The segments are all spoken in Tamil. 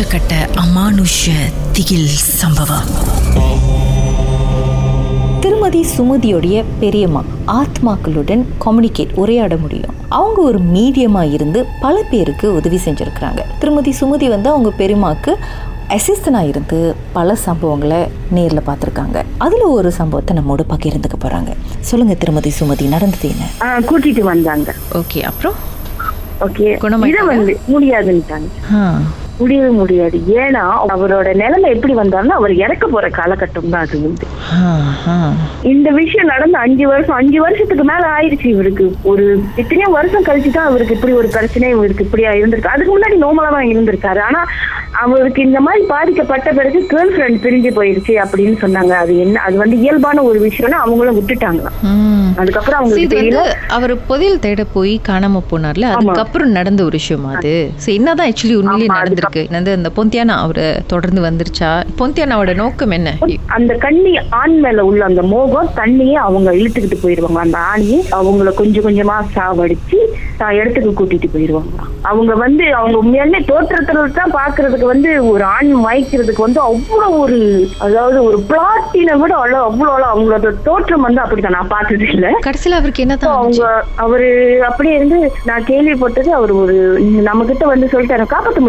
உச்சக்கட்ட அமானுஷ திகில் சம்பவம். திருமதி சுமதியோடைய பெரியம்மா ஆத்மாக்களுடன் கம்யூனிகேட் உரையாட முடியும். அவங்க ஒரு மீடியமா இருந்து பல பேருக்கு உதவி செஞ்சிருக்கிறாங்க. திருமதி சுமதி வந்து அவங்க பெரியம்மாக்கு அசிஸ்டனாக இருந்து பல சம்பவங்களை நேரில் பார்த்துருக்காங்க. அதில் ஒரு சம்பவத்தை நம்மோட பகிர்ந்துக்க போகிறாங்க சொல்லுங்கள் திருமதி சுமதி நடந்தது என்ன? ஆ, கூட்டிட்டு வந்தாங்க. ஓகே அப்புறம்? ஓகே வந்து முடியாதுன்னுட்டாங்க முடியவே முடியாது. ஏன்னா அவரோட நிலைமை எப்படி வந்தாருன்னா அவர் இறக்க போற காலகட்டம் தான் அது வந்து. இந்த விஷயம் நடந்து அஞ்சு வருஷம் அஞ்சு வருஷத்துக்கு மேல ஆயிடுச்சு இவருக்கு. ஒரு எத்தனையோ வருஷம் கழிச்சு தான் அவருக்கு இப்படி ஒரு பிரச்சனை இவருக்கு இப்படியா இருந்திருக்கு. அதுக்கு முன்னாடி நோமலா தான் இருந்திருக்காரு. ஆனா அவருக்கு இந்த மாதிரி பாதிக்கப்பட்ட பிறகு கேர்ள் ஃப்ரெண்ட் பிரிஞ்சு போயிருச்சு அப்படின்னு சொன்னாங்க. அது என்ன அது வந்து இயல்பான ஒரு விஷயம்னு அவங்களும் விட்டுட்டாங்களாம். ம். அதுக்கப்புறம் தெரியல. அவர் புதையல் தேட போய் காணாம போனார்ல. அதுக்கப்புறம் நடந்த ஒரு விஷயம் அது. என்னதான் ஆக்சுவலி உண்மையிலேயே ஆமா, நடந்திருக்கு என்னது அந்த பொந்தியானா அவரை தொடர்ந்து வந்துருச்சா? பொந்தியானாவோட நோக்கம் என்ன? அந்த கண்ணி ஆண் மேல உள்ள அந்த மோகம் தண்ணியே அவங்க இழுத்துக்கிட்டு போயிருவாங்க. அந்த ஆணியை அவங்கள கொஞ்சம் கொஞ்சமா சாவடிச்சு இடத்துக்கு கூட்டிட்டு போயிருவாங்க. அவங்க வந்து அவங்க உண்மையாலுமே தோற்றத்துல தான் பாக்குறதுக்கு வந்து ஒரு ஆண் மயக்கிறதுக்கு வந்து அவ்வளவு ஒரு அதாவது ஒரு பிளாட்டினை விட அவ்வளவு அவ்வளவு அவங்களோட தோற்றம் வந்து அப்படிதான் நான் பார்த்தது இல்ல. கடைசியில அவருக்கு என்னதான் அவங்க? அவரு அப்படியே இருந்து நான் கேள்விப்பட்டது அவர் ஒரு நம்ம கிட்ட வந்து சொல்லிட்டாரு காப்பாற்ற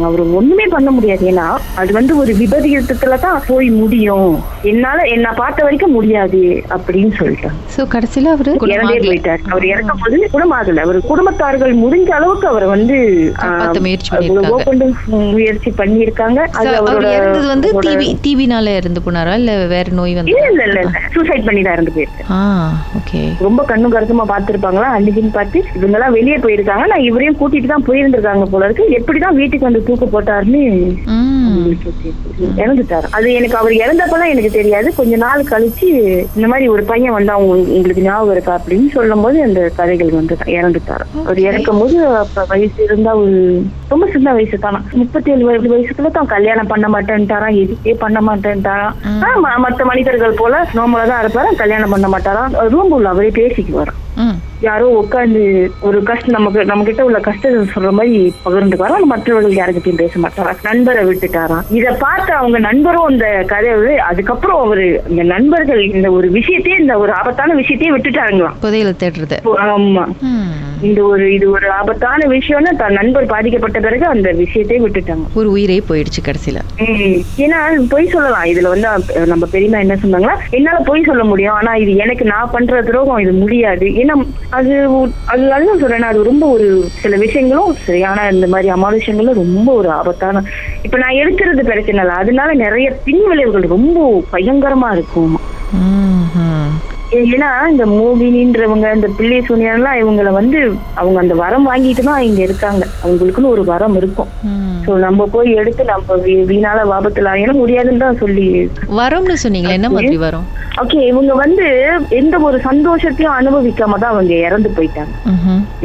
முடியாதுன்ட்டாங்க அவரு ஒண்ணுமே பண்ண முடியாது. ஏன்னா அது வந்து ஒரு விபரீதத்துல தான் போய் முடியும். என்னால என்ன பார்த்த வரைக்கும் முடியாது அப்படின்னு சொல்லிட்டாங்க. So, கடைசியில அவரு இறந்தே. போயிட்டார். அவர் இறக்கும் போது குணமாகல. அவர் குடும்பத்தார்கள் முடிஞ்ச அளவுக்கு அவரை வந்து முயற்சி முயற்சி பண்ணியிருக்காங்க. So, அது அவர் அவரோட வந்து டிவி டிவினால இறந்து போனாரா? இல்ல வேற நோய் வந்து இல்ல இல்ல இல்ல சூசைட் பண்ணி தான் இறந்து போயிருக்கு ஆ ஓகே ரொம்ப கண்ணும் கருத்துமா பார்த்திருப்பாங்களா? அன்னைக்குன்னு பார்த்து இவங்க எல்லாம் வெளியே போயிருக்காங்க. நான் இவரையும் கூட்டிட்டு தான் போயிருந்திருக்காங்க போல இருக்கு. எப்படிதான் வீட்டுக்கு வந்து தூக்க போட்டாருன்னு. இறந்துட்டாரு. அது எனக்கு அவர் இறந்தப்பதான் எனக்கு தெரியாது. கொஞ்ச நாள் கழிச்சு இந்த மாதிரி ஒரு பையன் வந்தா உங்க- உங்களுக்கு ஞாபகம் இருக்கா அப்படின்னு சொல்லும் போது அந்த கதைகள் வந்து இறந்துட்டாரு. அவர் இறக்கும் போது அப்ப வயசு இருந்தா ஒரு ரொம்ப சின்ன வயசு தானா? முப்பத்தி ஏழு வயசு வயசுக்குள்ள தான் கல்யாணம் பண்ண மாட்டேன்ட்டாராம் எதுக்கே பண்ண மாட்டேன்ட்டாராம். ஆனா, ம- மத்த மனிதர்கள் போல நோமலா தான் இருப்பாராம் கல்யாணம் பண்ண மாட்டாராம். ரூம் உள்ள அவரே பேசிக்குவாராம். யாரோ உட்காந்து ஒரு கஷ்டம் நமக்கு நம்ம கிட்ட உள்ள கஷ்டத்தை சொல்ற மாதிரி பகிர்ந்துக்குவாரா? ஆனா மற்றவர்கள் யாருக்கிட்டையும் பேச மாட்டாரா? நண்பரை விட்டுட்டாராம் இத பார்த்து அவங்க நண்பரும் அந்த கதையை அதுக்கப்புறம் அவரு இந்த நண்பர்கள் இந்த ஒரு விஷயத்தையே இந்த ஒரு ஆபத்தான விஷயத்தையே விட்டுட்டாங்களாம் புதையல தேடுறது. ஆமா. இந்த ஒரு இது ஒரு ஆபத்தான விஷயம்னு தன் நண்பர் பாதிக்கப்பட்ட பிறகு அந்த விஷயத்தையே விட்டுட்டாங்க. ஒரு உயிரே போயிடுச்சு கடைசியில. ஏன்னா பொய் சொல்லலாம். இதுல வந்து நம்ம பெரியமா என்ன சொன்னாங்களா? என்னால பொய் சொல்ல முடியும். ஆனா இது எனக்கு நான் பண்ற துரோகம் இது முடியாது. ஏன்னா அது அது அதுதான் சொல்றேன். அது ரொம்ப ஒரு சில விஷயங்களும் சரியான இந்த மாதிரி அமானுஷங்களும் ரொம்ப ஒரு ஆபத்தான இப்ப நான் எடுக்கிறது பிரச்சனை இல்லை. அதனால நிறைய பின் விளைவுகள் ரொம்ப பயங்கரமா இருக்கும். ஏன்னா இந்த மோகினின்றவங்க இந்த பிள்ளை சூனியெல்லாம் இவங்களை வந்து அவங்க அந்த வரம் வாங்கிட்டு தான் இங்க இருக்காங்க. அவங்களுக்குன்னு ஒரு வரம் இருக்கும். சோ நம்ம போய் எடுத்து நம்ம வீணால வாபத்துல ஏன்னா முடியாதுன்னு தான் சொல்லி வரும்னு சொன்னீங்களே என்ன மாதிரி வரும்? ஓகே இவங்க வந்து எந்த ஒரு சந்தோஷத்தையும் அனுபவிக்காம தான் அவங்க இறந்து போயிட்டாங்க.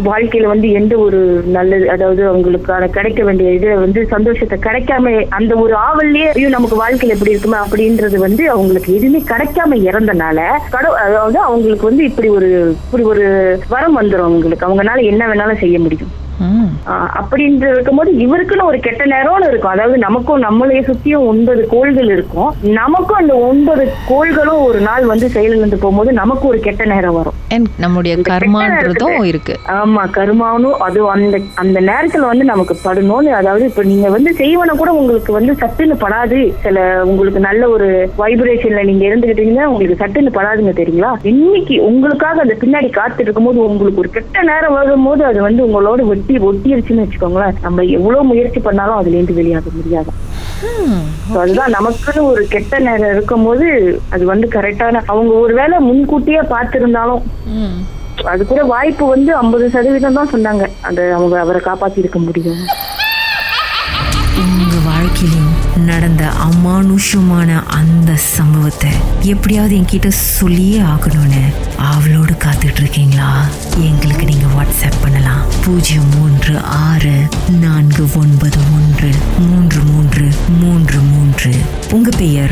வாழ்க்கையில வந்து எந்த ஒரு நல்லது அதாவது அவங்களுக்கான கிடைக்க வேண்டிய இது வந்து சந்தோஷத்தை கிடைக்காம அந்த ஒரு ஆவல்லையே ஐயோ நமக்கு வாழ்க்கையில எப்படி இருக்குமா அப்படின்றது வந்து அவங்களுக்கு எதுவுமே கிடைக்காம இறந்தனால கடவு அதாவது அவங்களுக்கு வந்து இப்படி ஒரு இப்படி ஒரு வரம் வந்துரும் அவங்களுக்கு. அவங்கனால என்ன வேணாலும் செய்ய முடியும். அப்படின்னு இருக்கும்போது இவருக்குன்னு ஒரு கெட்ட நேரம்னு இருக்கும். அதாவது நமக்கும் நம்மளைய சுத்தியும் ஒன்பது கோள்கள் இருக்கும். நமக்கும் அந்த ஒன்பது கோள்களும் ஒரு நாள் வந்து செயலிழந்து போகும்போது நமக்கு ஒரு கெட்ட நேரம் வரும். நம்முடைய கர்மான்றதும் இருக்கு. ஆமா கருமானும் அது அந்த அந்த நேரத்துல வந்து நமக்கு படணும்னு அதாவது இப்ப நீங்க வந்து செய்வன கூட உங்களுக்கு வந்து சட்டுன்னு படாது. சில உங்களுக்கு நல்ல ஒரு வைப்ரேஷன்ல நீங்க இருந்துகிட்டீங்கன்னா உங்களுக்கு சட்டுன்னு படாதுங்க தெரியுங்களா? இன்னைக்கு உங்களுக்காக அந்த பின்னாடி காத்துட்டு இருக்கும்போது உங்களுக்கு ஒரு கெட்ட நேரம் வரும்போது அது வந்து உங்களோட வெட்டி ஒட்டிருச்சுன்னு வச்சுக்கோங்களேன். நம்ம எவ்வளவு முயற்சி பண்ணாலும் அதுல இருந்து வெளியாக முடியாது. அதுதான் நமக்குன்னு ஒரு கெட்ட நேரம் இருக்கும்போது அது வந்து கரெக்டான அவங்க ஒருவேளை முன்கூட்டியே பார்த்திருந்தாலும். அது கூட வாய்ப்பு வந்து ஐம்பது சதவீதம் தான் சொன்னாங்க. அந்த அவங்க அவரை காப்பாத்தி இருக்க முடியும் நடந்த அமானுஷமான அந்த சம்பவத்தை எப்படியாவது என்கிட்ட சொல்லியே ஆகணும்னு அவளோடு காத்துட்டு இருக்கீங்களா எங்களுக்கு நீங்க வாட்ஸ்அப் பண்ணலாம். பூஜ்ஜியம் மூன்று ஆறு நான்கு ஒன்பது ஒன்று மூன்று மூன்று மூன்று மூன்று. உங்க பெயர்